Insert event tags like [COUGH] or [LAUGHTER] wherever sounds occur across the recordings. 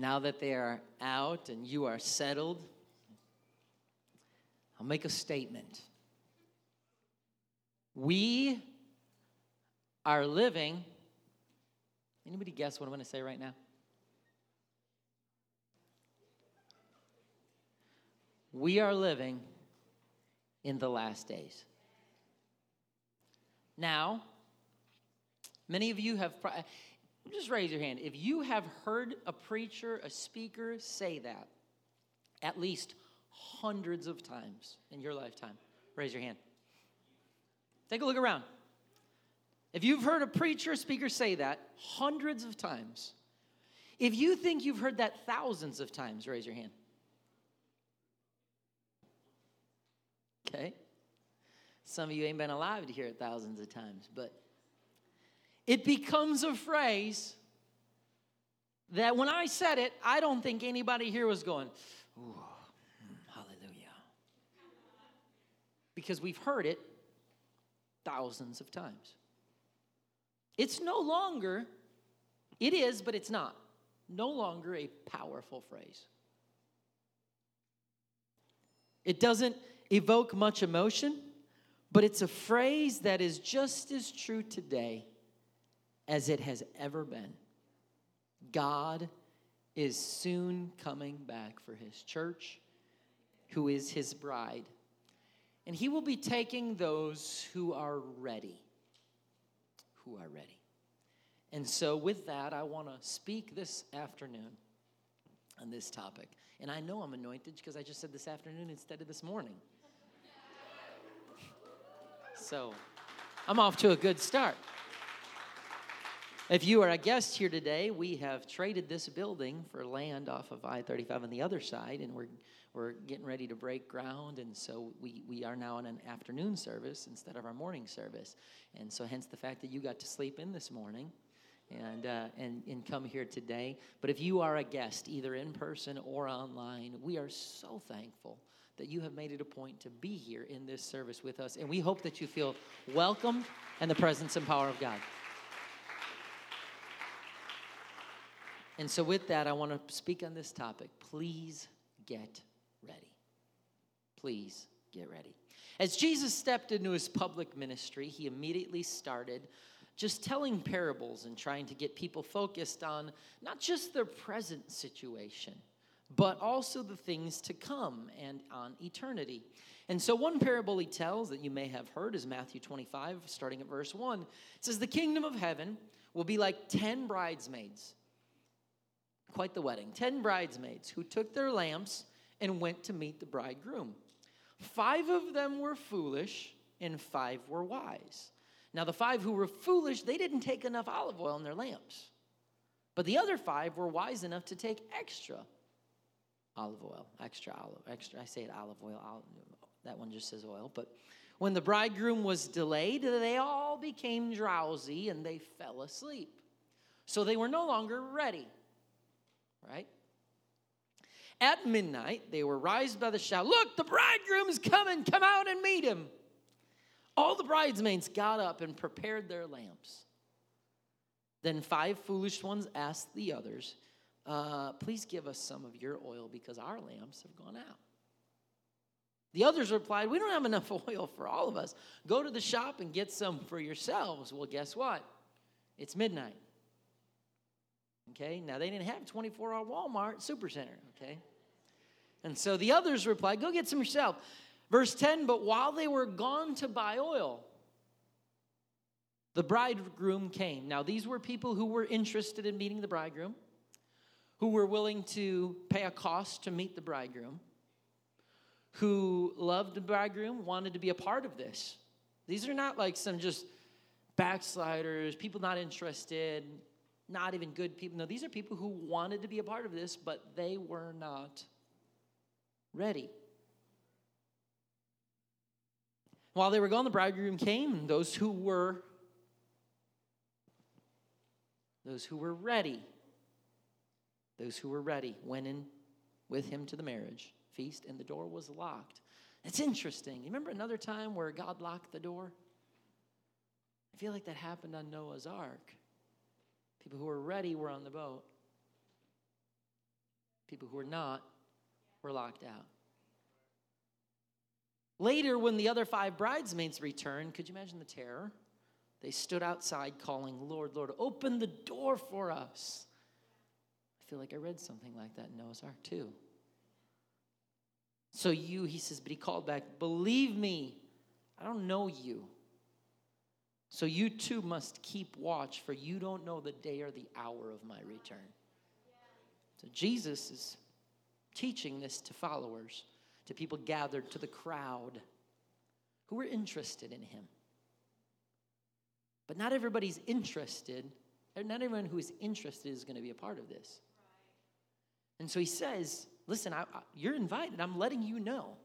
Now that they are out and you are settled, I'll make a statement. We are living. Anybody guess what I'm going to say right now? We are living in the last days. Now, many of you have, just raise your hand. If you have heard a preacher, a speaker say that at least hundreds of times in your lifetime, raise your hand. Take a look around. If you've heard a preacher, a speaker say that hundreds of times, if you think you've heard that thousands of times, raise your hand. Okay? Some of you ain't been alive to hear it thousands of times, but it becomes a phrase that when I said it, I don't think anybody here was going, Ooh, hallelujah. Because we've heard it thousands of times. It's no longer, it is, but it's not, no longer a powerful phrase. It doesn't evoke much emotion, but it's a phrase that is just as true today as it has ever been. God is soon coming back for his church, who is his bride. And he will be taking those who are ready. Who are ready. And so, with that, I want to speak this afternoon on this topic. And I know I'm anointed because I just said this afternoon instead of this morning. [LAUGHS] So I'm off to a good start. If you are a guest here today, we have traded this building for land off of I 35 on the other side, and we're, we're getting ready to break ground. And so we, we are now in an afternoon service instead of our morning service. And so, hence the fact that you got to sleep in this morning. And, uh, and, and come here today. But if you are a guest, either in person or online, we are so thankful that you have made it a point to be here in this service with us. And we hope that you feel welcome and the presence and power of God. And so, with that, I want to speak on this topic. Please get ready. Please get ready. As Jesus stepped into his public ministry, he immediately started just telling parables and trying to get people focused on not just their present situation but also the things to come and on eternity. And so, one parable he tells that you may have heard is Matthew 25, starting at verse 1. It says, The kingdom of heaven will be like 10 bridesmaids. Quite the wedding. 10 bridesmaids who took their lamps and went to meet the bridegroom. Five of them were foolish, and five were wise. Now, the five who were foolish, they didn't take enough olive oil in their lamps. But the other five were wise enough to take extra olive oil, extra olive, extra. I say it olive oil. Olive, that one just says oil. But when the bridegroom was delayed, they all became drowsy and they fell asleep. So they were no longer ready. Right? At midnight, they were raised by the shout, Look, the bridegroom is coming, come out and meet him. All the bridesmaids got up and prepared their lamps. Then five foolish ones asked the others, uh, please give us some of your oil because our lamps have gone out. The others replied, We don't have enough [LAUGHS] oil for all of us. Go to the shop and get some for yourselves. Well, guess what? It's midnight. Okay, now they didn't have 24 hour Walmart Supercenter. Okay, and so the others replied, Go get some yourself. Verse 10 But while they were gone to buy oil, the bridegroom came. Now, these were people who were interested in meeting the bridegroom who were willing to pay a cost to meet the bridegroom, who loved the bridegroom, wanted to be a part of this. These are not like some just backsliders, people not interested, not even good people. No, these are people who wanted to be a part of this, but they were not ready. While they were gone, the bridegroom came, and those who were those who were ready those who were ready went in with him to the marriage feast, and the door was locked. It's interesting. You remember another time where God locked the door? I feel like that happened on Noah's Ark. People who were ready were on the boat. People who were not were locked out. Later, when the other five bridesmaids returned, could you imagine the terror? They stood outside calling, Lord, Lord, open the door for us. I feel like I read something like that in Noah's Ark too. So you, he says, but he called back, believe me, I don't know you. So you too must keep watch, for you don't know the day or the hour of my return. So Jesus is teaching this to followers to people gathered to the crowd who were interested in him. But not everybody's interested, not everyone who is interested is going to be a part of this. And so he says, Listen, I, I, you're invited. I'm letting you know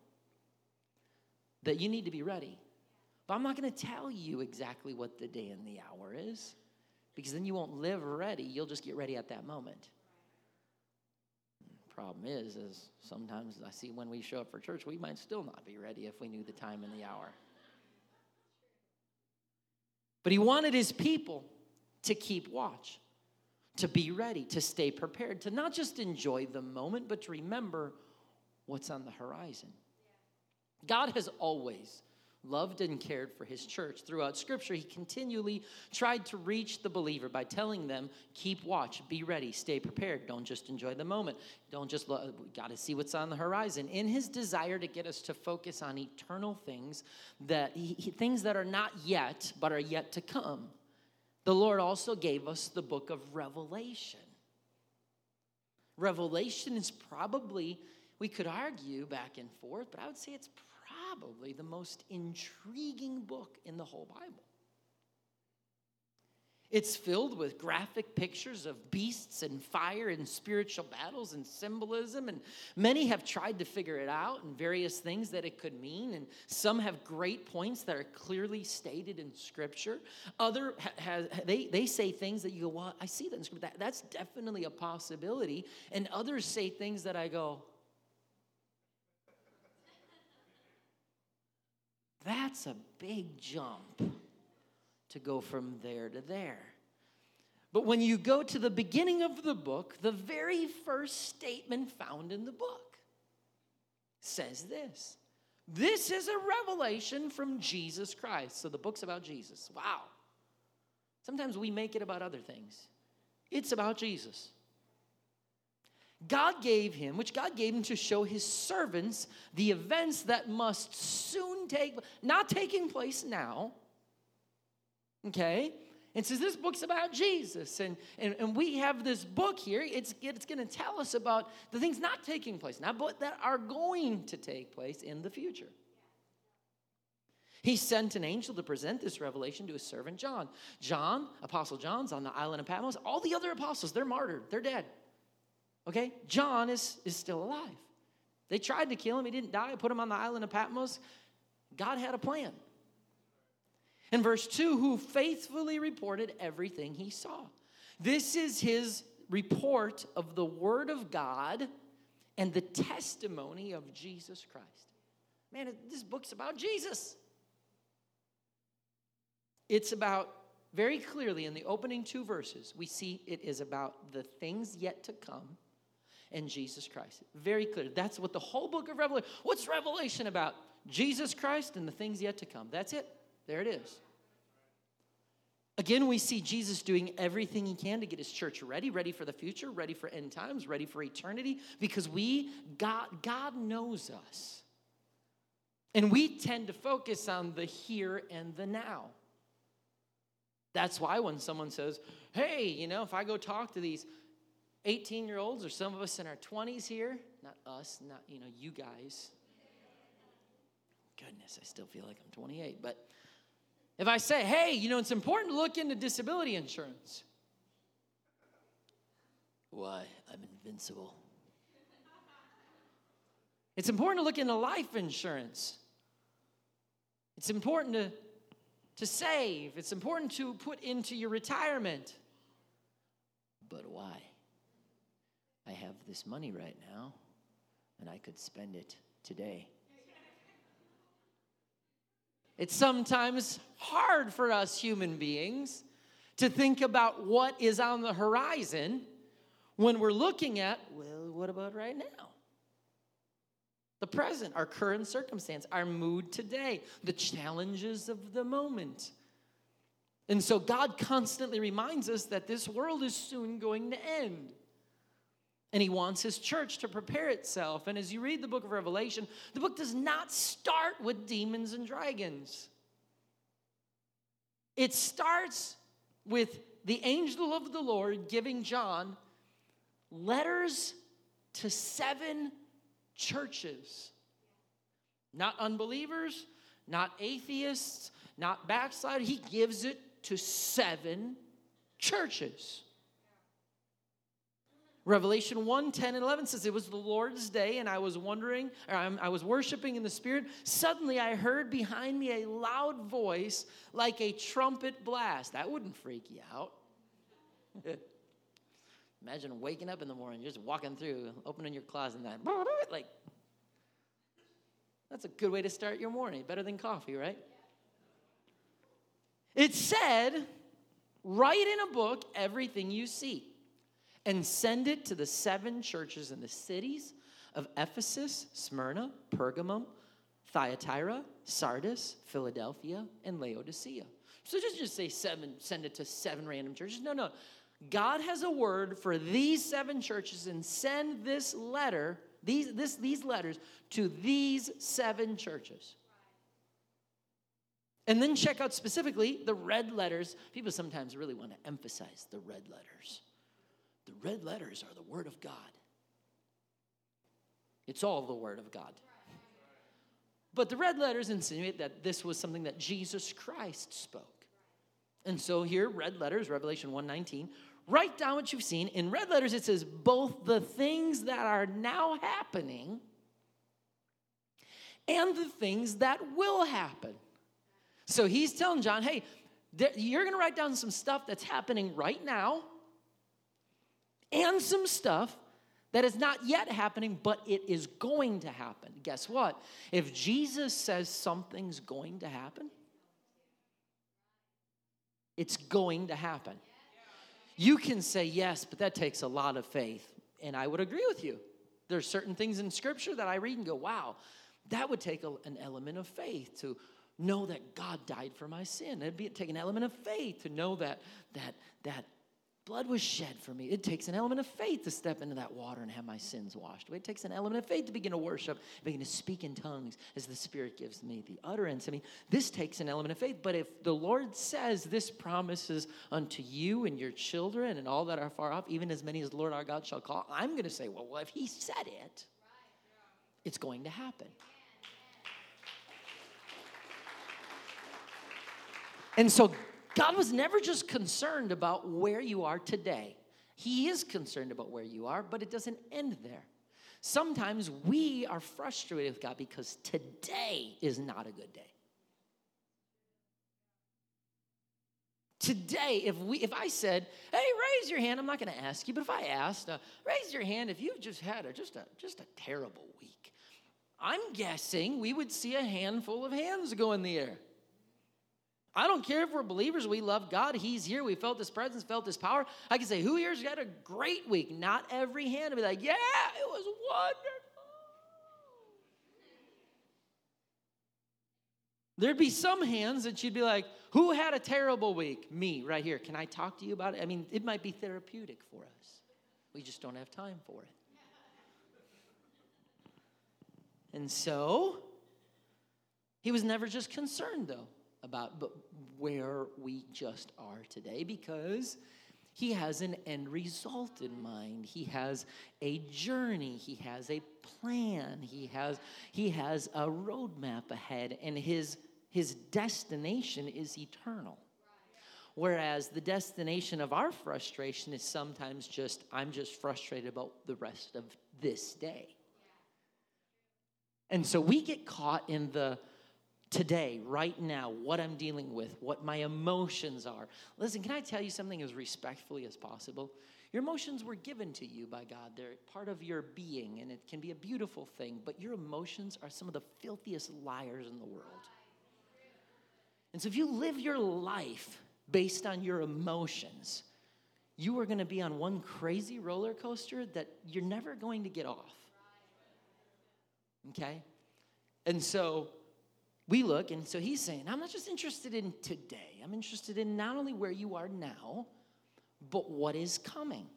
that you need to be ready. But I'm not going to tell you exactly what the day and the hour is because then you won't live ready. You'll just get ready at that moment problem is, is sometimes I see when we show up for church, we might still not be ready if we knew the time and the hour. But he wanted his people to keep watch, to be ready, to stay prepared, to not just enjoy the moment, but to remember what's on the horizon. God has always loved and cared for his church. Throughout scripture, he continually tried to reach the believer by telling them, keep watch, be ready, stay prepared. Don't just enjoy the moment. Don't just lo- got to see what's on the horizon. In his desire to get us to focus on eternal things that he, things that are not yet but are yet to come. The Lord also gave us the book of Revelation. Revelation is probably we could argue back and forth, but I would say it's probably the most intriguing book in the whole Bible. It's filled with graphic pictures of beasts and fire and spiritual battles and symbolism. And many have tried to figure it out and various things that it could mean. And some have great points that are clearly stated in Scripture. Other has they, they say things that you go, well, I see that in Scripture. That, that's definitely a possibility. And others say things that I go, That's a big jump to go from there to there. But when you go to the beginning of the book, the very first statement found in the book says this This is a revelation from Jesus Christ. So the book's about Jesus. Wow. Sometimes we make it about other things, it's about Jesus. God gave him, which God gave him to show his servants the events that must soon take, not taking place now. Okay? And says this book's about Jesus. And, and, and we have this book here. It's, it's going to tell us about the things not taking place now, but that are going to take place in the future. He sent an angel to present this revelation to his servant John. John, Apostle John's on the island of Patmos. All the other apostles, they're martyred, they're dead. Okay? John is, is still alive. They tried to kill him. He didn't die. Put him on the island of Patmos. God had a plan. In verse 2, who faithfully reported everything he saw. This is his report of the Word of God and the testimony of Jesus Christ. Man, this book's about Jesus. It's about, very clearly in the opening two verses, we see it is about the things yet to come and Jesus Christ. Very clear. That's what the whole book of Revelation. What's Revelation about? Jesus Christ and the things yet to come. That's it. There it is. Again, we see Jesus doing everything he can to get his church ready, ready for the future, ready for end times, ready for eternity, because we, God, God knows us. And we tend to focus on the here and the now. That's why when someone says, hey, you know, if I go talk to these 18 year olds or some of us in our 20s here, not us, not, you know, you guys. Goodness, I still feel like I'm 28. But if I say, hey, you know, it's important to look into disability insurance. Why? I'm invincible. It's important to look into life insurance. It's important to, to save. It's important to put into your retirement. But why? I have this money right now and I could spend it today. It's sometimes hard for us human beings to think about what is on the horizon when we're looking at, well, what about right now? The present, our current circumstance, our mood today, the challenges of the moment. And so God constantly reminds us that this world is soon going to end. And he wants his church to prepare itself. And as you read the book of Revelation, the book does not start with demons and dragons. It starts with the angel of the Lord giving John letters to seven churches. Not unbelievers, not atheists, not backsliders. He gives it to seven churches. Revelation 1 10 and 11 says, It was the Lord's day, and I was wondering, or I was worshiping in the Spirit. Suddenly I heard behind me a loud voice like a trumpet blast. That wouldn't freak you out. [LAUGHS] Imagine waking up in the morning, you're just walking through, opening your closet, and that, [LAUGHS] like, that's a good way to start your morning. Better than coffee, right? It said, write in a book everything you see and send it to the seven churches in the cities of Ephesus, Smyrna, Pergamum, Thyatira, Sardis, Philadelphia, and Laodicea. So just, just say seven, send it to seven random churches. No, no. God has a word for these seven churches and send this letter, these, this, these letters to these seven churches. And then check out specifically the red letters. People sometimes really want to emphasize the red letters. The red letters are the Word of God. It's all the Word of God. But the red letters insinuate that this was something that Jesus Christ spoke. And so here, red letters, Revelation 119, write down what you've seen. In red letters, it says both the things that are now happening and the things that will happen. So he's telling John, hey, you're going to write down some stuff that's happening right now and some stuff that is not yet happening, but it is going to happen. Guess what? If Jesus says something's going to happen, it's going to happen. You can say yes, but that takes a lot of faith. And I would agree with you. There's certain things in Scripture that I read and go, wow, that would take a, an element of faith to know that God died for my sin. It'd be take an element of faith to know that that that blood was shed for me. It takes an element of faith to step into that water and have my sins washed away. It takes an element of faith to begin to worship, begin to speak in tongues as the Spirit gives me the utterance. I mean, this takes an element of faith. But if the Lord says this promises unto you and your children and all that are far off, even as many as the Lord our God shall call, I'm going to say, well, well if He said it, it's going to happen. And so God was never just concerned about where you are today. He is concerned about where you are, but it doesn't end there. Sometimes we are frustrated with God because today is not a good day. Today, if we, if I said, "Hey, raise your hand," I'm not going to ask you, but if I asked, uh, "Raise your hand if you've just had a just a just a terrible week," I'm guessing we would see a handful of hands go in the air. I don't care if we're believers, we love God. He's here. We felt His presence, felt His power. I can say, Who here's got a great week? Not every hand to be like, Yeah, it was wonderful. There'd be some hands that you'd be like, Who had a terrible week? Me, right here. Can I talk to you about it? I mean, it might be therapeutic for us. We just don't have time for it. And so, he was never just concerned, though about but where we just are today because he has an end result in mind. He has a journey. He has a plan. He has he has a roadmap ahead and his his destination is eternal. Whereas the destination of our frustration is sometimes just i'm just frustrated about the rest of this day. And so we get caught in the today, right now, what I'm dealing with, what my emotions are. Listen, can I tell you something as respectfully as possible? Your emotions were given to you by God. They're part of your being, and it can be a beautiful thing, but your emotions are some of the filthiest liars in the world. And so if you live your life based on your emotions, you are going to be on one crazy roller coaster that you're never going to get off. Okay? And so we look, and so he's saying, I'm not just interested in today, I'm interested in not only where you are now, but what is coming.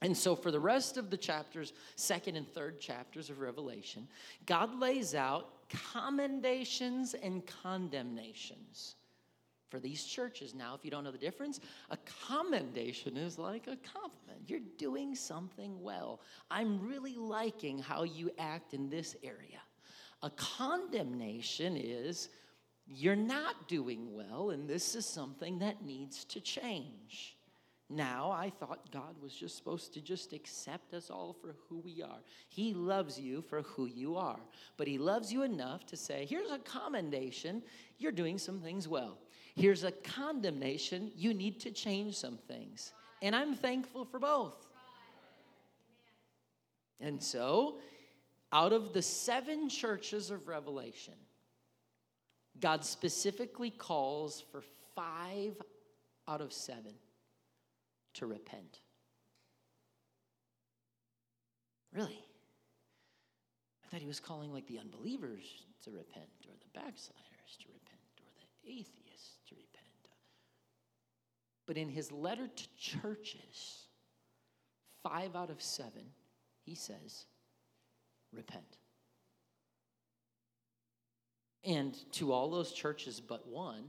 And so, for the rest of the chapters, second and third chapters of Revelation, God lays out commendations and condemnations for these churches. Now, if you don't know the difference, a commendation is like a compliment. You're doing something well. I'm really liking how you act in this area. A condemnation is you're not doing well, and this is something that needs to change. Now, I thought God was just supposed to just accept us all for who we are. He loves you for who you are, but He loves you enough to say, here's a commendation, you're doing some things well. Here's a condemnation, you need to change some things. And I'm thankful for both. And so, out of the seven churches of Revelation, God specifically calls for five out of seven to repent. Really? I thought he was calling like the unbelievers to repent, or the backsliders to repent, or the atheists to repent. But in his letter to churches, five out of seven, he says, repent. And to all those churches but one,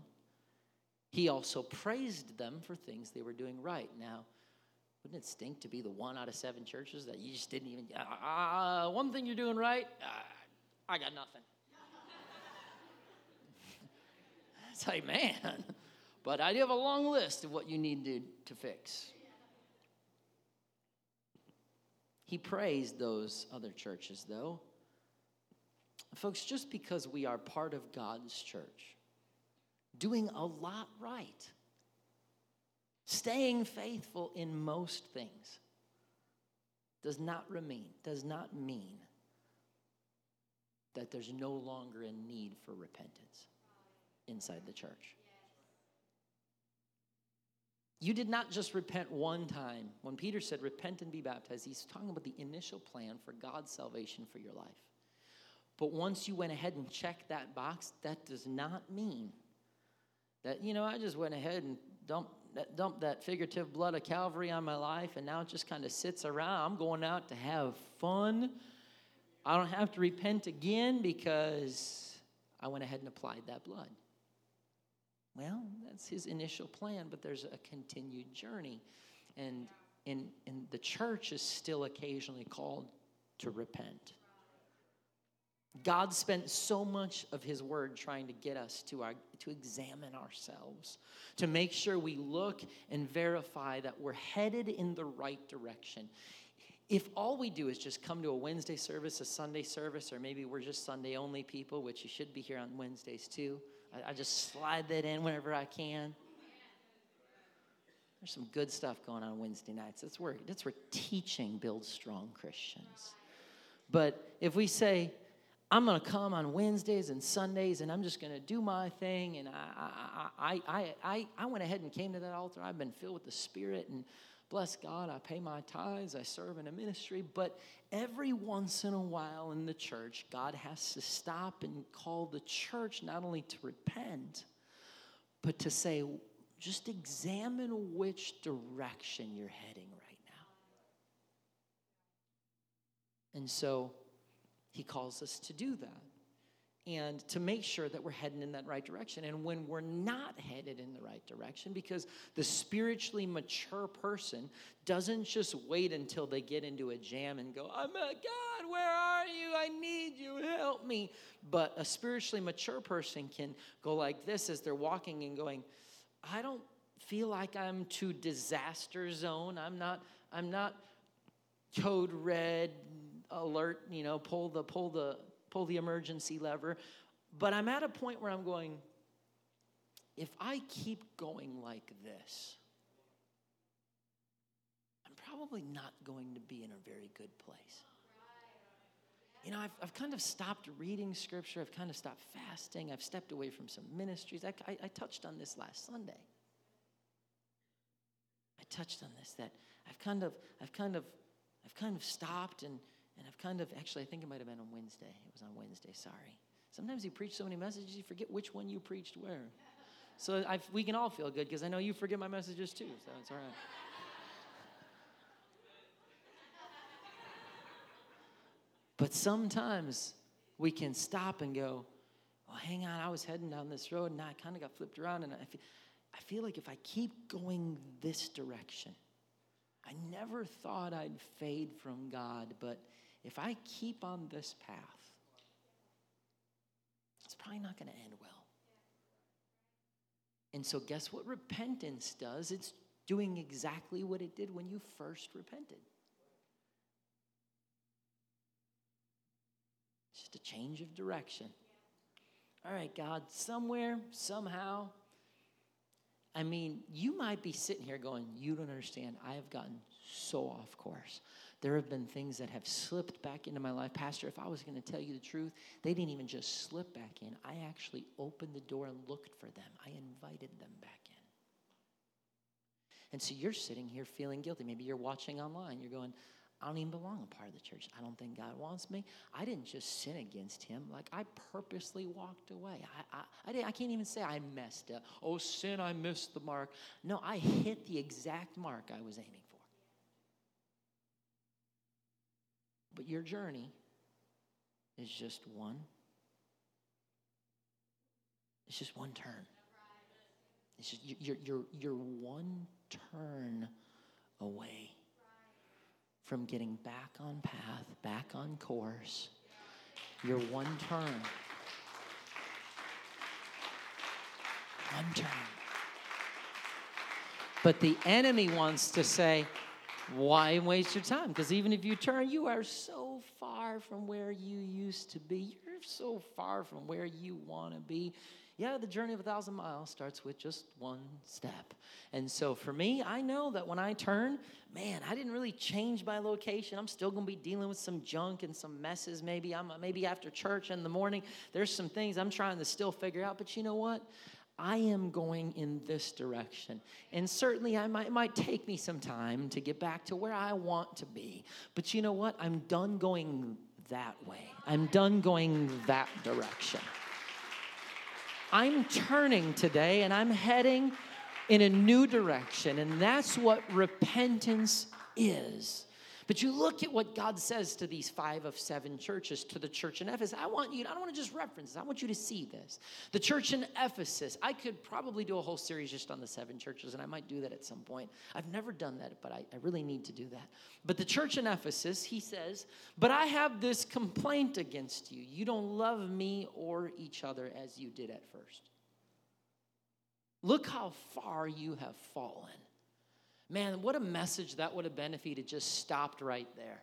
he also praised them for things they were doing right. Now, wouldn't it stink to be the one out of seven churches that you just didn't even, uh, one thing you're doing right, uh, I got nothing. [LAUGHS] it's like, man, but I do have a long list of what you need to, to fix. He praised those other churches, though. Folks, just because we are part of God's church, doing a lot right, staying faithful in most things does not remain, does not mean that there's no longer a need for repentance inside the church. You did not just repent one time. When Peter said, repent and be baptized, he's talking about the initial plan for God's salvation for your life. But once you went ahead and checked that box, that does not mean that, you know, I just went ahead and dumped that, dumped that figurative blood of Calvary on my life, and now it just kind of sits around. I'm going out to have fun. I don't have to repent again because I went ahead and applied that blood. Well, that's his initial plan, but there's a continued journey. And, and, and the church is still occasionally called to repent. God spent so much of his word trying to get us to, our, to examine ourselves, to make sure we look and verify that we're headed in the right direction. If all we do is just come to a Wednesday service, a Sunday service, or maybe we're just Sunday only people, which you should be here on Wednesdays too, I, I just slide that in whenever I can. There's some good stuff going on Wednesday nights. That's where, that's where teaching builds strong Christians. But if we say, I'm going to come on Wednesdays and Sundays and I'm just going to do my thing. And I, I, I, I, I went ahead and came to that altar. I've been filled with the Spirit and bless God, I pay my tithes, I serve in a ministry. But every once in a while in the church, God has to stop and call the church not only to repent, but to say, just examine which direction you're heading right now. And so, he calls us to do that and to make sure that we're heading in that right direction. And when we're not headed in the right direction, because the spiritually mature person doesn't just wait until they get into a jam and go, Oh my God, where are you? I need you, help me. But a spiritually mature person can go like this as they're walking and going, I don't feel like I'm to disaster zone. I'm not, I'm not code red, alert, you know, pull the pull the pull the emergency lever. But I'm at a point where I'm going, if I keep going like this, I'm probably not going to be in a very good place. You know, I've, I've kind of stopped reading scripture. I've kind of stopped fasting. I've stepped away from some ministries. I, I, I touched on this last Sunday. I touched on this that I've kind of, I've kind of, I've kind of stopped and, and I've kind of, actually, I think it might have been on Wednesday. It was on Wednesday, sorry. Sometimes you preach so many messages, you forget which one you preached where. So i we can all feel good because I know you forget my messages too, so it's all right. But sometimes we can stop and go, well, hang on, I was heading down this road and I kind of got flipped around. And I feel, I feel like if I keep going this direction, I never thought I'd fade from God, but if I keep on this path, it's probably not going to end well. And so, guess what repentance does? It's doing exactly what it did when you first repented. It's just a change of direction. All right, God, somewhere, somehow, I mean, you might be sitting here going, You don't understand. I have gotten so off course. There have been things that have slipped back into my life. Pastor, if I was going to tell you the truth, they didn't even just slip back in. I actually opened the door and looked for them, I invited them back in. And so you're sitting here feeling guilty. Maybe you're watching online. You're going, I don't even belong a part of the church. I don't think God wants me. I didn't just sin against him. Like, I purposely walked away. I, I, I, didn't, I can't even say I messed up. Oh, sin, I missed the mark. No, I hit the exact mark I was aiming for. But your journey is just one. It's just one turn. It's just, you're, you're, you're one turn away from getting back on path, back on course. You're one turn. One turn. But the enemy wants to say, why waste your time? Because even if you turn, you are so far from where you used to be. You're so far from where you want to be. Yeah, the journey of a thousand miles starts with just one step. And so for me, I know that when I turn, man, I didn't really change my location. I'm still going to be dealing with some junk and some messes. Maybe I'm maybe after church in the morning, there's some things I'm trying to still figure out. But you know what? I am going in this direction. And certainly I might, it might take me some time to get back to where I want to be. But you know what? I'm done going that way. I'm done going that direction. I'm turning today and I'm heading in a new direction. And that's what repentance is. But you look at what God says to these five of seven churches, to the church in Ephesus. I want you, I don't want to just reference this, I want you to see this. The church in Ephesus, I could probably do a whole series just on the seven churches, and I might do that at some point. I've never done that, but I, I really need to do that. But the church in Ephesus, he says, But I have this complaint against you. You don't love me or each other as you did at first. Look how far you have fallen. Man, what a message that would have been if he'd have just stopped right there.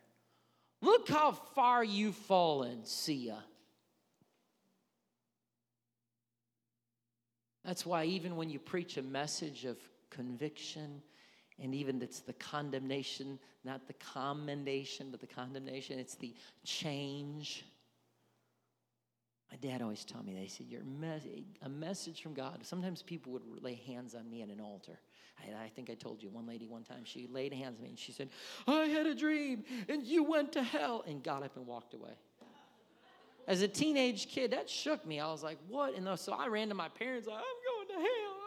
Look how far you've fallen. See ya. That's why, even when you preach a message of conviction, and even it's the condemnation, not the commendation, but the condemnation, it's the change. My dad always told me, they said, You're a message from God. Sometimes people would lay hands on me at an altar. I, I, think I told you one lady one time, she laid hands on me and she said, I had a dream and you went to hell and got up and walked away. As a teenage kid, that shook me. I was like, what? And so I ran to my parents, like, I'm going to hell.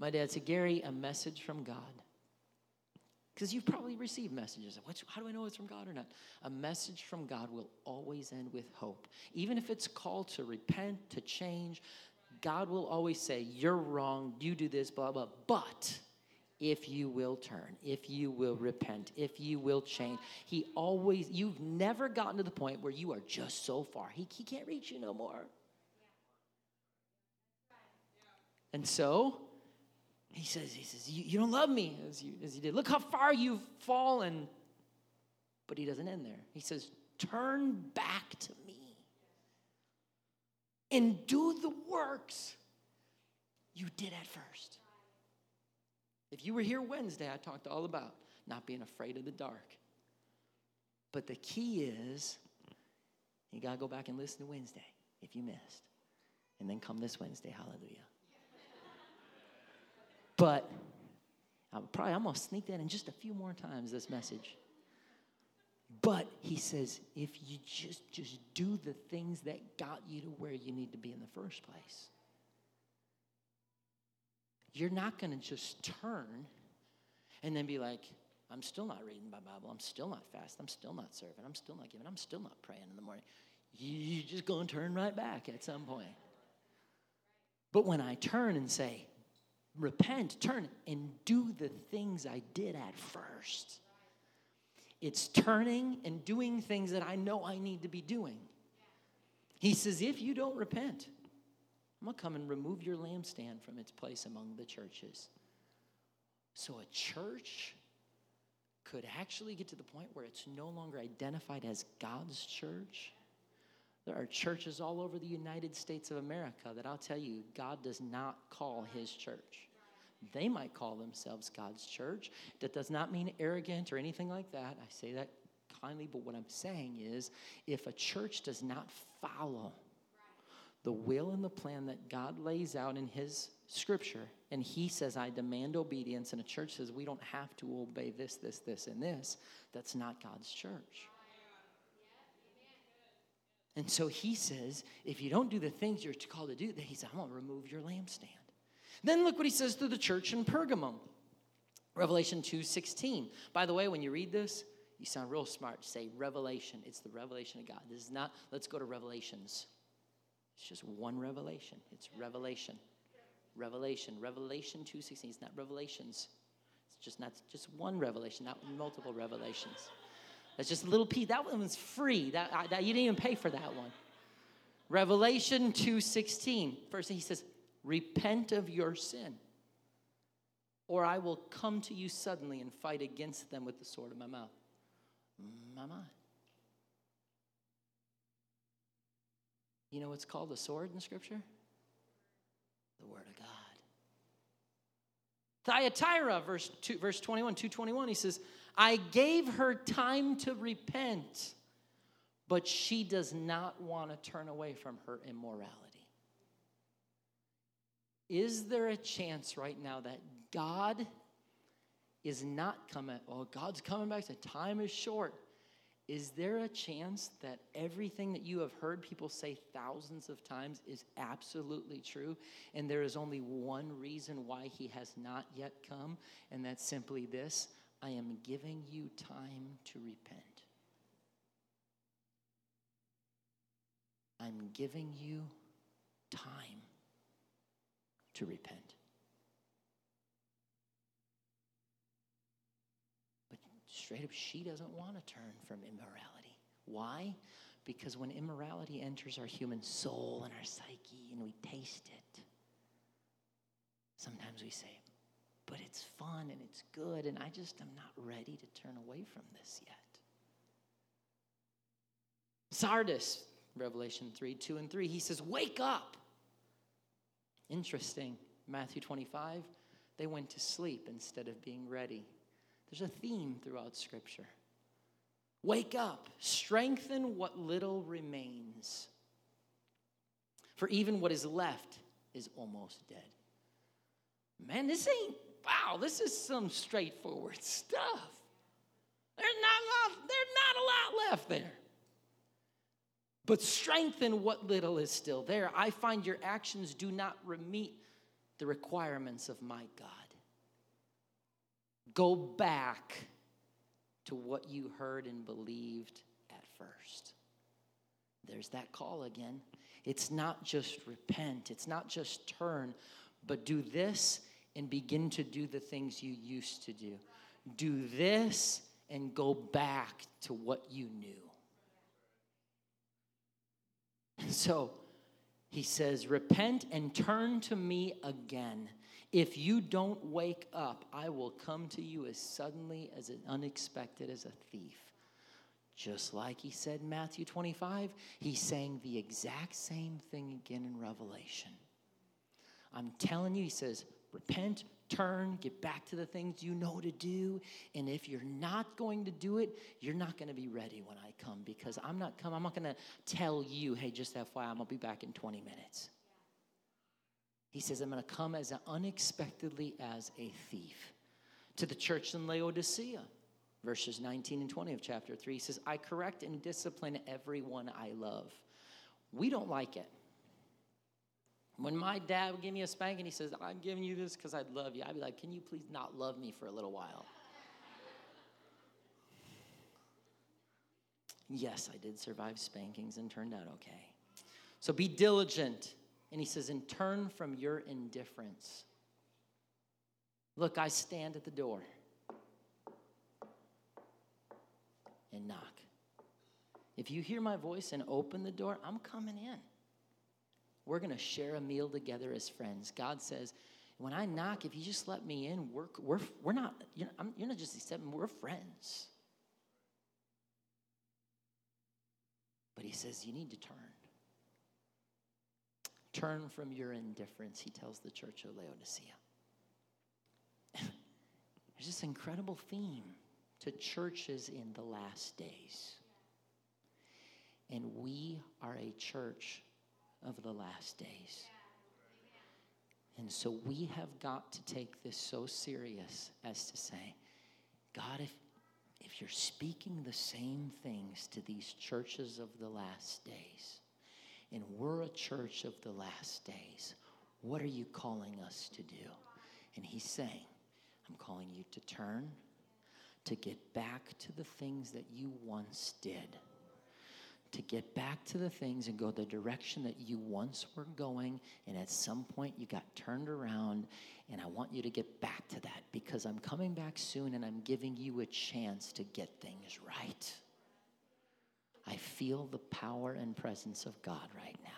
My dad said, Gary, a message from God. Because you've probably received messages. How do I know it's from God or not? A message from God will always end with hope. Even if it's called to repent, to change, God will always say, You're wrong, you do this, blah, blah. But if you will turn, if you will repent, if you will change, He always, you've never gotten to the point where you are just so far. He, he can't reach you no more. And so, he says, he says, you, you don't love me as you as you did. Look how far you've fallen. But he doesn't end there. He says, turn back to me and do the works you did at first. If you were here Wednesday, I talked all about not being afraid of the dark. But the key is you got to go back and listen to Wednesday if you missed. And then come this Wednesday, hallelujah. But I'm probably I'm gonna sneak that in just a few more times this message. But he says, if you just just do the things that got you to where you need to be in the first place, you're not gonna just turn and then be like, I'm still not reading my Bible. I'm still not fast. I'm still not serving. I'm still not giving. I'm still not praying in the morning. You're just going to turn right back at some point. But when I turn and say, repent, turn, and do the things I did at first, it's turning and doing things that I know I need to be doing. He says, if you don't repent, I'm going to come and remove your lampstand from its place among the churches. So a church could actually get to the point where it's no longer identified as God's church. There are churches all over the United States of America that I'll tell you, God does not call his church. They might call themselves God's church. That does not mean arrogant or anything like that. I say that kindly, but what I'm saying is if a church does not follow the will and the plan that God lays out in his scripture and he says i demand obedience and a church says we don't have to obey this this this and this that's not god's church and so he says if you don't do the things you're called to do then he says i'm going to remove your lampstand then look what he says to the church in pergamum revelation 2.16 by the way when you read this you sound real smart say revelation it's the revelation of god this is not let's go to revelations it's just one revelation it's revelation revelation. Revelation 2.16. It's not revelations. It's just not just one revelation, not multiple revelations. That's just a little piece. That one was free. That, that you didn't even pay for that one. Revelation 2.16. First he says, repent of your sin, or I will come to you suddenly and fight against them with the sword of my mouth. My mind. You know what's called a sword in Scripture? the Word of God. Thyatira, verse, two, verse 21, 221, he says, I gave her time to repent, but she does not want to turn away from her immorality. Is there a chance right now that God is not coming? Well, God's coming back. The time is short. Is there a chance that everything that you have heard people say thousands of times is absolutely true? And there is only one reason why he has not yet come, and that's simply this I am giving you time to repent. I'm giving you time to repent. But straight up, she doesn't want to turn from immorality. Why? Because when immorality enters our human soul and our psyche and we taste it, sometimes we say, but it's fun and it's good, and I just am not ready to turn away from this yet. Sardis, Revelation 3 2 and 3, he says, Wake up. Interesting. Matthew 25, they went to sleep instead of being ready. There's a theme throughout Scripture. Wake up, strengthen what little remains. For even what is left is almost dead. Man, this ain't, wow, this is some straightforward [LAUGHS] stuff. There's not, there's not a lot left there. But strengthen what little is still there. I find your actions do not meet the requirements of my God. Go back to what you heard and believed at first. There's that call again. It's not just repent, it's not just turn, but do this and begin to do the things you used to do. Do this and go back to what you knew. [LAUGHS] So he says, Repent and turn to me again. If you don't wake up, I will come to you as suddenly, as unexpected as a thief. Just like he said in Matthew 25, he's saying the exact same thing again in Revelation. I'm telling you, he says, repent, turn, get back to the things you know to do. And if you're not going to do it, you're not going to be ready when I come because I'm not come. I'm not going to tell you, hey, just FYI, I'm going to be back in 20 minutes. He says, I'm going to come as unexpectedly as a thief. To the church in Laodicea, verses 19 and 20 of chapter 3, he says, I correct and discipline everyone I love. We don't like it. When my dad would give me a spanking, he says, I'm giving you this because I love you. I'd be like, Can you please not love me for a little while? yes, I did survive spankings and turned out okay. So be diligent. And he says, And turn from your indifference. Look, I stand at the door and knock. If you hear my voice and open the door, I'm coming in. We're going to share a meal together as friends. God says, when I knock, if you just let me in, we're, we're, we're not, you're, you're not just accepting, we're friends. But he says, you need to turn. Turn from your indifference, he tells the church of Laodicea. [LAUGHS] There's this incredible theme to churches in the last days. And we are a church of the last days. And so we have got to take this so serious as to say, God, if, if you're speaking the same things to these churches of the last days, and we're a church of the last days, what are you calling us to do? And he's saying, I'm calling you to turn, to get back to the things that you once did to get back to the things and go the direction that you once were going. And at some point, you got turned around. And I want you to get back to that because I'm coming back soon and I'm giving you a chance to get things right. I feel the power and presence of God right now.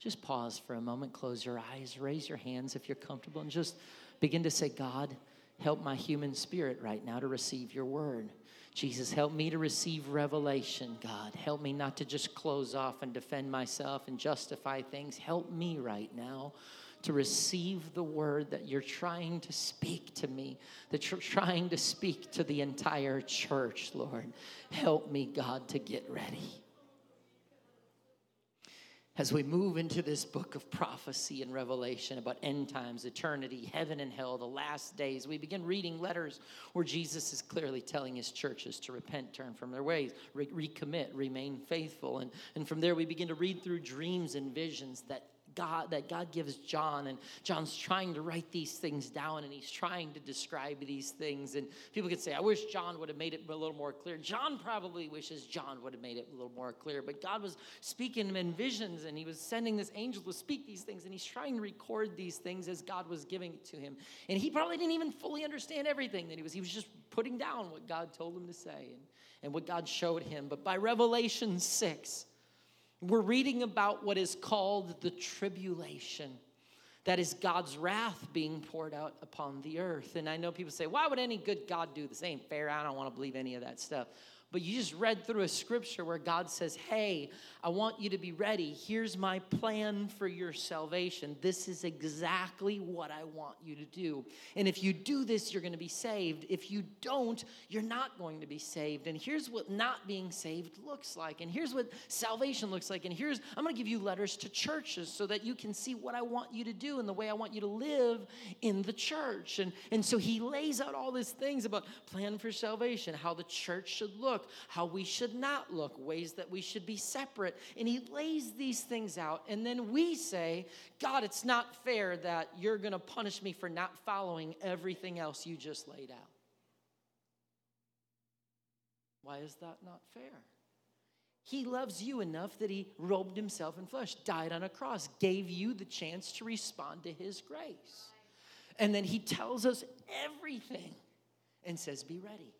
Just pause for a moment, close your eyes, raise your hands if you're comfortable, and just begin to say, God, help my human spirit right now to receive your word. Jesus, help me to receive revelation, God. Help me not to just close off and defend myself and justify things. Help me right now to receive the word that you're trying to speak to me, that you're trying to speak to the entire church, Lord. Help me, God, to get ready as we move into this book of prophecy and revelation about end times, eternity, heaven and hell, the last days, we begin reading letters where Jesus is clearly telling his churches to repent, turn from their ways, re- recommit, remain faithful. And, and from there, we begin to read through dreams and visions that God that God gives John, and John's trying to write these things down, and he's trying to describe these things. And people could say, "I wish John would have made it a little more clear." John probably wishes John would have made it a little more clear, but God was speaking in visions, and He was sending this angel to speak these things, and He's trying to record these things as God was giving it to him. And he probably didn't even fully understand everything that he was. He was just putting down what God told him to say and, and what God showed him. But by Revelation six we're reading about what is called the tribulation. That is God's wrath being poured out upon the earth. And I know people say, why would any good God do the same? Fair, I don't want to believe any of that stuff. But you just read through a scripture where God says, Hey, I want you to be ready. Here's my plan for your salvation. This is exactly what I want you to do. And if you do this, you're going to be saved. If you don't, you're not going to be saved. And here's what not being saved looks like. And here's what salvation looks like. And here's, I'm going to give you letters to churches so that you can see what I want you to do and the way I want you to live in the church. And, and so he lays out all these things about plan for salvation, how the church should look look, how we should not look, ways that we should be separate. And he lays these things out. And then we say, God, it's not fair that you're going to punish me for not following everything else you just laid out. Why is that not fair? He loves you enough that he robed himself in flesh, died on a cross, gave you the chance to respond to his grace. And then he tells us everything and says, Be ready.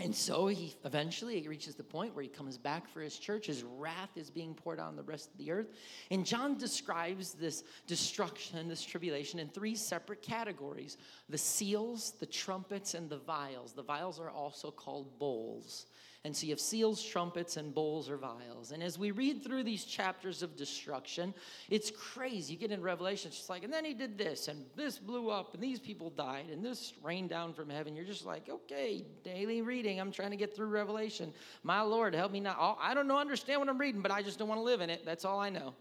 And so he eventually he reaches the point where he comes back for his church. His wrath is being poured on the rest of the earth. And John describes this destruction, this tribulation, in three separate categories the seals, the trumpets, and the vials. The vials are also called bowls. And you have seals, trumpets, and bowls or vials. And as we read through these chapters of destruction, it's crazy. You get in Revelation, it's just like, and then he did this, and this blew up, and these people died, and this rained down from heaven. You're just like, okay, daily reading. I'm trying to get through Revelation. My Lord, help me not. I don't know, understand what I'm reading, but I just don't want to live in it. That's all I know.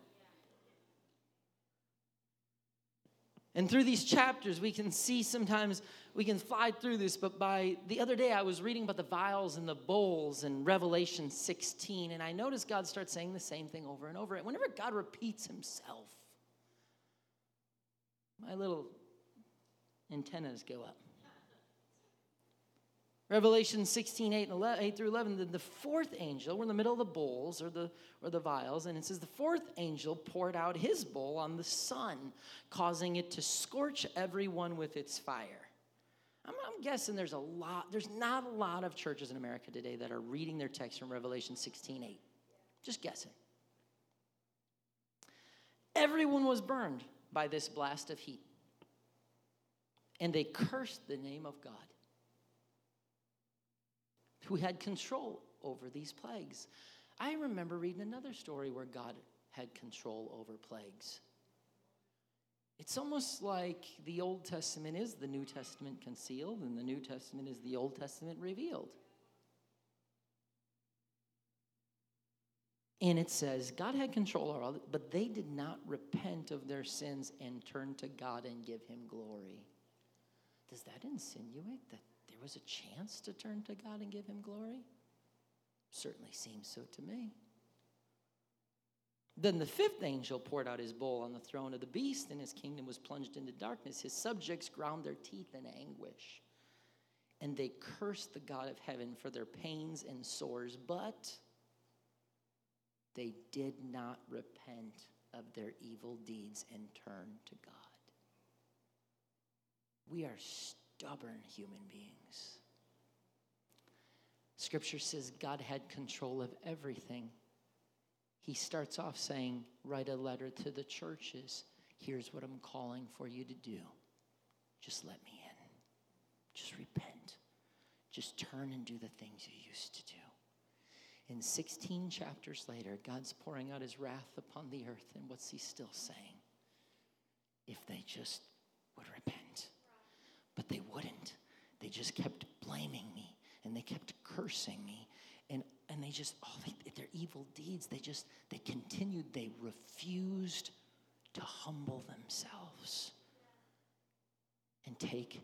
And through these chapters, we can see sometimes we can fly through this, but by the other day, I was reading about the vials and the bowls in Revelation 16, and I noticed God starts saying the same thing over and over. And whenever God repeats himself, my little antennas go up. Revelation 16, 8, and 11, 8 through 11, the, the fourth angel, we're in the middle of the bowls or the, or the vials, and it says the fourth angel poured out his bowl on the sun, causing it to scorch everyone with its fire. I'm, I'm guessing there's a lot, there's not a lot of churches in America today that are reading their text from Revelation 16, 8. Just guessing. Everyone was burned by this blast of heat, and they cursed the name of God who had control over these plagues. I remember reading another story where God had control over plagues. It's almost like the Old Testament is the New Testament concealed, and the New Testament is the Old Testament revealed. And it says God had control over all, but they did not repent of their sins and turn to God and give him glory. Does that insinuate that was a chance to turn to God and give him glory? Certainly seems so to me. Then the fifth angel poured out his bowl on the throne of the beast, and his kingdom was plunged into darkness. His subjects ground their teeth in anguish, and they cursed the God of heaven for their pains and sores, but they did not repent of their evil deeds and turn to God. We are stubborn human beings. Scripture says God had control of everything. He starts off saying, Write a letter to the churches. Here's what I'm calling for you to do. Just let me in. Just repent. Just turn and do the things you used to do. In 16 chapters later, God's pouring out his wrath upon the earth, and what's he still saying? If they just would repent. But they wouldn't. They just kept blaming me and they kept cursing me. And, and they just, oh, they, their evil deeds, they just, they continued. They refused to humble themselves and take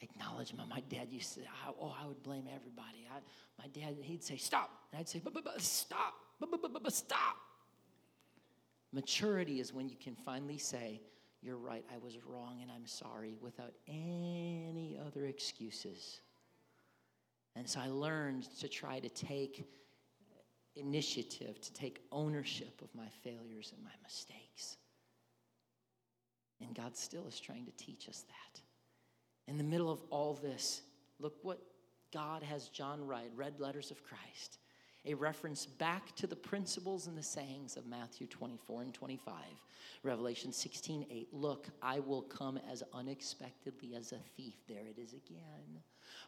acknowledgement. My dad used to, oh, I would blame everybody. I, my dad, he'd say, stop. And I'd say, stop, stop. Maturity is when you can finally say, you're right, I was wrong and I'm sorry without any other excuses. And so I learned to try to take initiative, to take ownership of my failures and my mistakes. And God still is trying to teach us that. In the middle of all this, look what God has John write Red Letters of Christ a reference back to the principles and the sayings of Matthew 24 and 25. Revelation 16, 8. Look, I will come as unexpectedly as a thief. There it is again.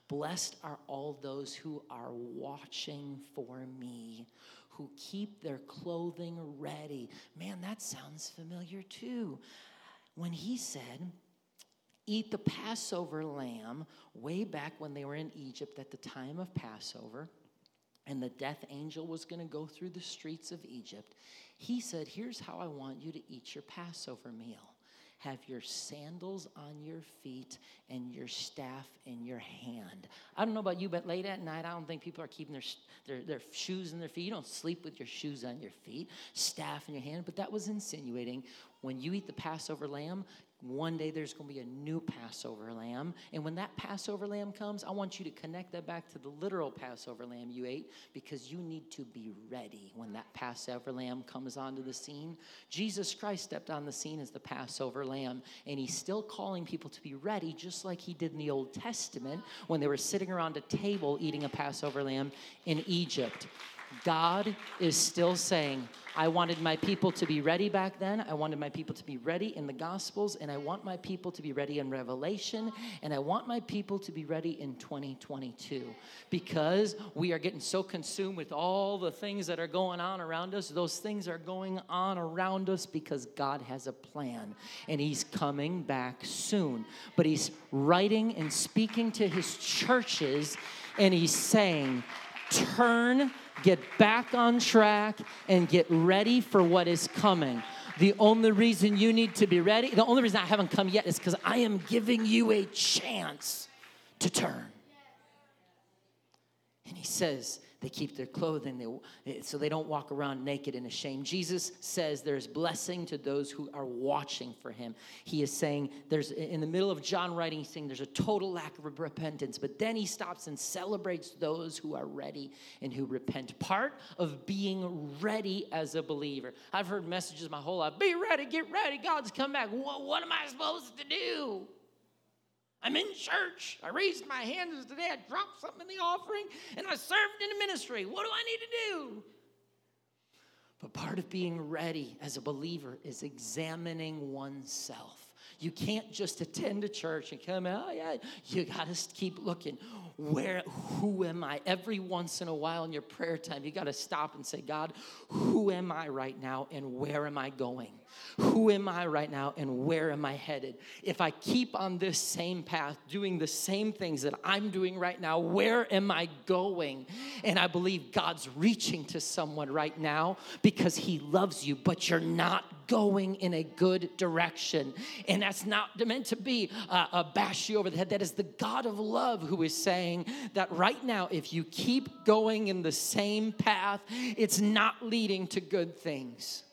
Blessed are all those who are watching for me, who keep their clothing ready. Man, that sounds familiar too. When he said, Eat the Passover lamb, way back when they were in Egypt at the time of Passover and the death angel was going to go through the streets of Egypt, he said, Here's how I want you to eat your Passover meal have your sandals on your feet and your staff in your hand. I don't know about you, but late at night, I don't think people are keeping their, their, their shoes in their feet. You don't sleep with your shoes on your feet, staff in your hand. But that was insinuating when you eat the Passover lamb, one day there's going to be a new Passover lamb. And when that Passover lamb comes, I want you to connect that back to the literal Passover lamb you ate because you need to be ready when that Passover lamb comes onto the scene. Jesus Christ stepped on the scene as the Passover lamb, and he's still calling people to be ready, just like he did in the Old Testament when they were sitting around a table eating a Passover lamb in Egypt. God is still saying, I wanted my people to be ready back then. I wanted my people to be ready in the Gospels, and I want my people to be ready in Revelation, and I want my people to be ready in 2022 because we are getting so consumed with all the things that are going on around us. Those things are going on around us because God has a plan, and He's coming back soon. But He's writing and speaking to His churches, and He's saying, Turn get back on track, and get ready for what is coming. The only reason you need to be ready, the only reason I haven't come yet is because I am giving you a chance to turn. And he says, they keep their clothing they, eh, so they don't walk around naked and ashamed. Jesus says there's blessing to those who are watching for him. He is saying there's in the middle of John writing, he's saying there's a total lack of repentance, but then he stops and celebrates those who are ready and who repent. Part of being ready as a believer. I've heard messages my whole life be ready, get ready, God's come back. What, what am I supposed to do? I'm in church. I raised my hands today. I dropped something in the offering and I served in the ministry. What do I need to do? But part of being ready as a believer is examining oneself. You can't just attend a church and come out. Oh, yeah, you got to keep looking. Where, who am I? Every once in a while in your prayer time, you got to stop and say, God, who am I right now and where am I going? Who am I right now and where am I headed? If I keep on this same path, doing the same things that I'm doing right now, where am I going? And I believe God's reaching to someone right now because He loves you, but you're not going in a good direction. And that's not meant to be a, bash you over the head. That is the God of love who is saying that right now, if you keep going in the same path, it's not leading to good things.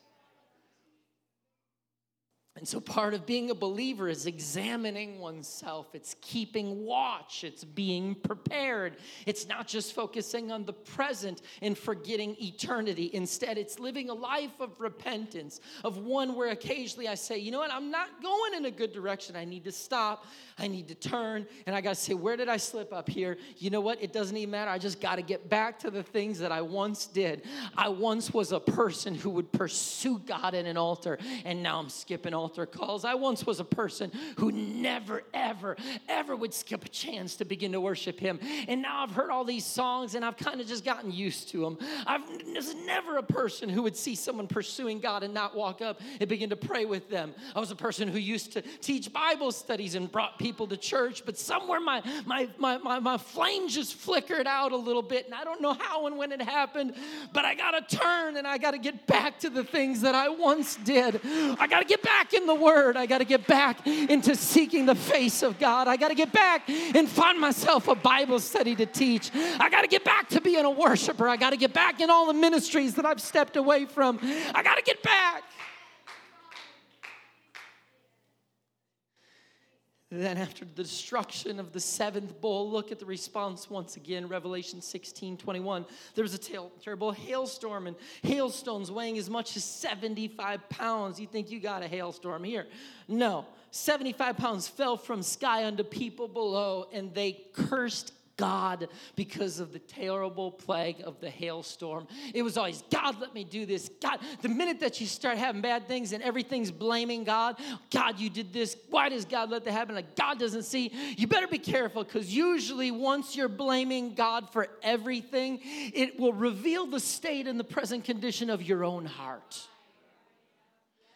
And so, part of being a believer is examining oneself. It's keeping watch. It's being prepared. It's not just focusing on the present and forgetting eternity. Instead, it's living a life of repentance, of one where occasionally I say, you know what, I'm not going in a good direction. I need to stop. I need to turn. And I got to say, where did I slip up here? You know what? It doesn't even matter. I just got to get back to the things that I once did. I once was a person who would pursue God in an altar, and now I'm skipping altar altar calls. I once was a person who never, ever, ever would skip a chance to begin to worship Him. And now I've heard all these songs and I've kind of just gotten used to them. I was never a person who would see someone pursuing God and not walk up and begin to pray with them. I was a person who used to teach Bible studies and brought people to church, but somewhere my, my, my, my, my flame just flickered out a little bit. And I don't know how and when it happened, but I got to turn and I got to get back to the things that I once did. I got to get back in the Word. I got to get back into seeking the face of God. I got to get back and find myself a Bible study to teach. I got to get back to being a worshiper. I got to get back in all the ministries that I've stepped away from. I got to get back. Then, after the destruction of the seventh bowl, look at the response once again, Revelation 16 21. There was a terrible hailstorm and hailstones weighing as much as 75 pounds. You think you got a hailstorm here? No. 75 pounds fell from sky unto people below, and they cursed God because of the terrible plague of the hailstorm. It was always, God, let me do this. God, the minute that you start having bad things and everything's blaming God, God, you did this. Why does God let that happen? Like, God doesn't see. You better be careful because usually once you're blaming God for everything, it will reveal the state and the present condition of your own heart.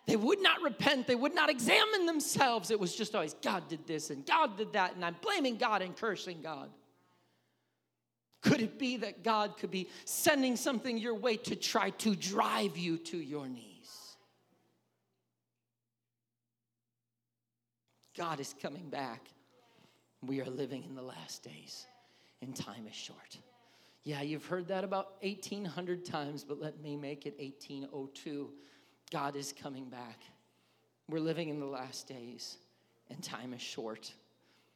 They would not repent. They would not examine themselves. It was just always, God did this and God did that, and I'm blaming God and cursing God. Could it be that God could be sending something your way to try to drive you to your knees? God is coming back. We are living in the last days, and time is short. Yeah, you've heard that about 1800 times, but let me make it 1802. God is coming back. We're living in the last days, and time is short.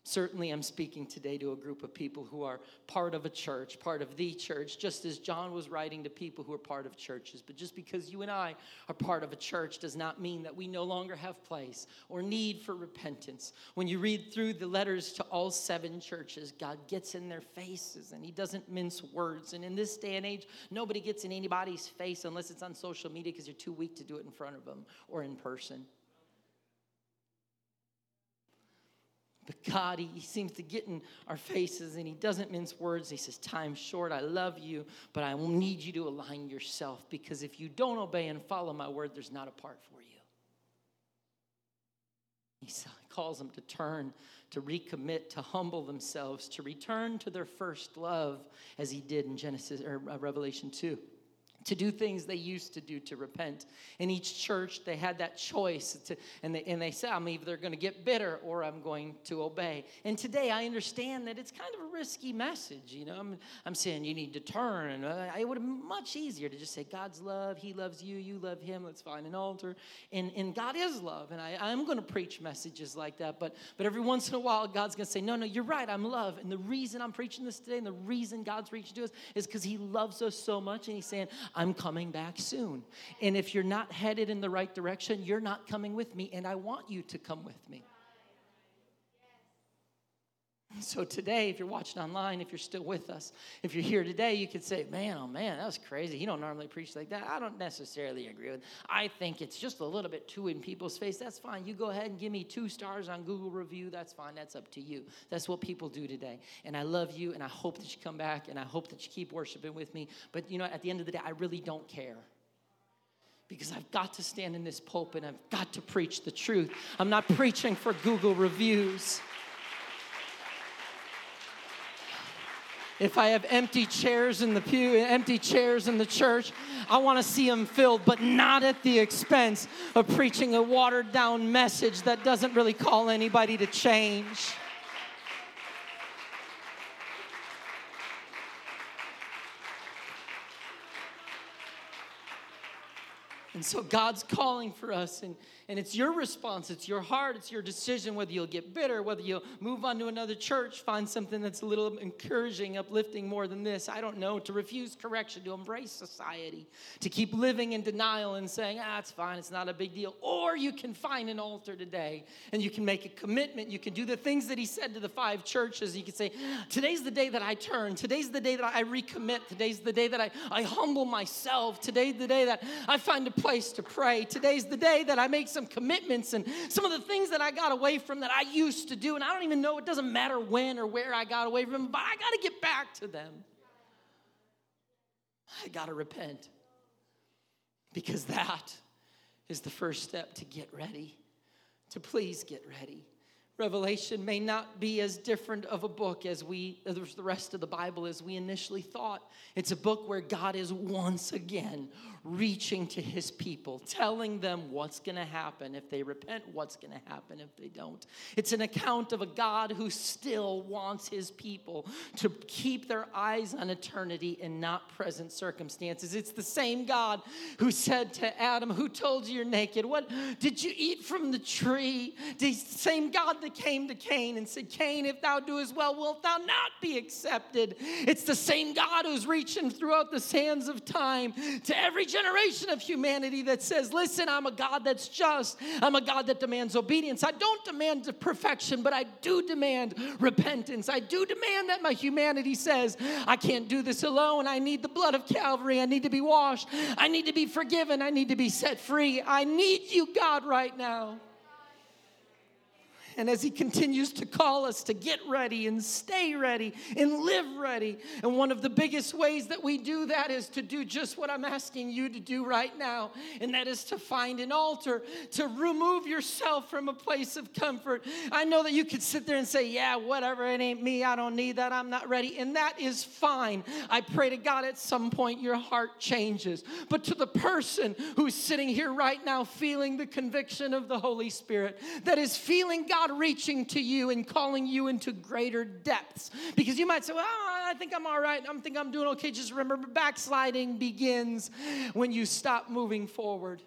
Certainly, I'm speaking today to a group of people who are part of a church, part of the church, just as John was writing to people who are part of churches. But just because you and I are part of a church does not mean that we no longer have place or need for repentance. When you read through the letters to all seven churches, God gets in their faces and He doesn't mince words. And in this day and age, nobody gets in anybody's face unless it's on social media because you're too weak to do it in front of them or in person. But God, he, he, seems to get in our faces and He doesn't mince words. He says, Time's short. I love you, but I will need you to align yourself because if you don't obey and follow my word, there's not a part for you. He calls them to turn, to recommit, to humble themselves, to return to their first love, as He did in Genesis or uh, Revelation 2 to do things they used to do to repent. In each church, they had that choice, to, and, they, and they said, I'm either going to get bitter or I'm going to obey. And today, I understand that it's kind of a risky message. You know, I'm, I'm saying you need to turn. Uh, it would have been much easier to just say, God's love, He loves you, you love Him, let's find an altar. And, and God is love. And I, I'm going to preach messages like that. But, but every once in a while, God's going to say, No, no, you're right, I'm love. And the reason I'm preaching this today and the reason God's reaching to us is because He loves us so much. And He's saying, I'm coming back soon. And if you're not headed in the right direction, you're not coming with me, and I want you to come with me. So today, if you're watching online, if you're still with us, if you're here today, you could say, "Man, oh man, that was crazy. He don't normally preach like that." I don't necessarily agree with. It. I think it's just a little bit too in people's face. That's fine. You go ahead and give me two stars on Google review. That's fine. That's up to you. That's what people do today. And I love you, and I hope that you come back, and I hope that you keep worshiping with me. But you know, at the end of the day, I really don't care because I've got to stand in this pulpit. I've got to preach the truth. I'm not preaching for Google reviews. If I have empty chairs in the pew, empty chairs in the church, I want to see them filled, but not at the expense of preaching a watered down message that doesn't really call anybody to change. And so God's calling for us, and, and it's your response, it's your heart, it's your decision whether you'll get bitter, whether you'll move on to another church, find something that's a little encouraging, uplifting more than this. I don't know. To refuse correction, to embrace society, to keep living in denial and saying, ah, it's fine, it's not a big deal. Or you can find an altar today and you can make a commitment. You can do the things that he said to the five churches. You can say, today's the day that I turn. Today's the day that I recommit. Today's the day that I, I humble myself. Today's the day that I find a place to pray. Today's the day that I make some commitments and some of the things that I got away from that I used to do. And I don't even know, it doesn't matter when or where I got away from them, but I got to get back to them. I got to repent because that is the first step to get ready, to please get ready. Revelation may not be as different of a book as we, as the rest of the Bible, as we initially thought. It's a book where God is once again reaching to his people, telling them what's going to happen if they repent, what's going to happen if they don't. It's an account of a God who still wants his people to keep their eyes on eternity and not present circumstances. It's the same God who said to Adam, Who told you you're naked? What did you eat from the tree? The same God that came to Cain and said, Cain, if thou doest well, wilt thou not be accepted? It's the same God who's reaching throughout the sands of time to every generation of humanity that says, Listen, I'm a God that's just. I'm a God that demands obedience. I don't demand perfection, but I do demand repentance. I do demand that my humanity says, I can't do this alone. I need the blood of Calvary. I need to be washed. I need to be forgiven. I need to be set free. I need you, God, right now. And as He continues to call us to get ready and stay ready and live ready. And one of the biggest ways that we do that is to do just what I'm asking you to do right now, and that is to find an altar, to remove yourself from a place of comfort. I know that you could sit there and say, Yeah, whatever, it ain't me, I don't need that, I'm not ready. And that is fine. I pray to God at some point your heart changes. But to the person who's sitting here right now feeling the conviction of the Holy Spirit, that is feeling God God reaching to you and calling you into greater depths. Because you might say, well, I think I'm all right. I think I'm doing okay. Just remember, backsliding begins when you stop moving forward.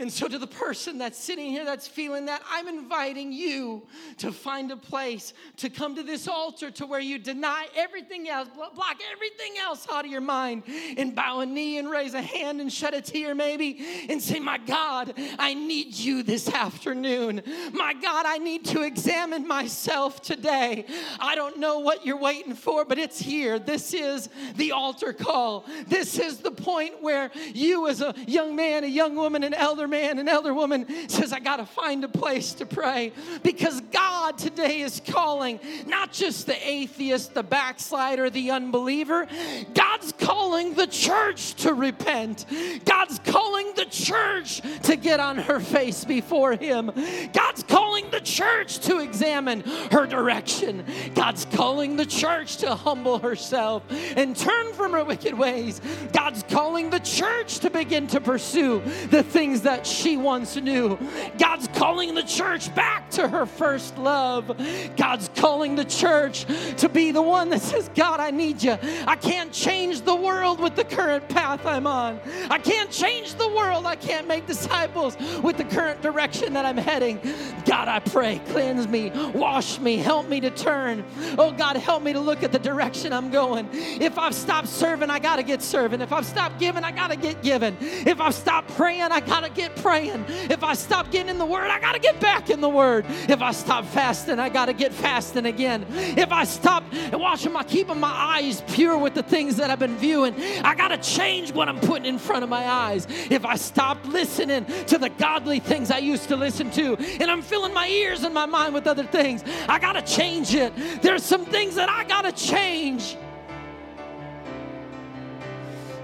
And so, to the person that's sitting here that's feeling that, I'm inviting you to find a place to come to this altar to where you deny everything else, block everything else out of your mind, and bow a knee and raise a hand and shed a tear, maybe, and say, My God, I need you this afternoon. My God, I need to examine myself today. I don't know what you're waiting for, but it's here. This is the altar call. This is the point where you, as a young man, a young woman, an elder, man, an elder woman says, I got to find a place to pray because God today is calling not just the atheist, the backslider, the unbeliever. God's calling the church to repent. God's calling the church to get on her face before Him. God's calling the church to examine her direction. God's calling the church to humble herself and turn from her wicked ways. God's calling the church to begin to pursue the things that she once knew. God's calling the church back to her first love. God's calling the church to be the one that says, God, I need you. I can't change the world with the current path I'm on. I can't change the world. I can't make disciples with the current direction that I'm heading. God, I pray, cleanse me, wash me, help me to turn. Oh, God, help me to look at the direction I'm going. If I've stopped serving, I got to get serving. If I've stopped giving, I got to get giving. If I've stopped praying, I got to get praying. If I stop getting in the Word, I got to get back in the Word. If I stop fasting, I got to get fasting again. If I stop watching my, keeping my eyes pure with the things that I've been viewing, I got to change what I'm putting in front of my eyes. If I stop listening to the godly things I used to listen to, and I'm filling my ears and my mind with other things, I got to change it. There's some things that I got to change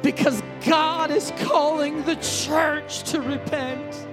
because God is calling the church to repent.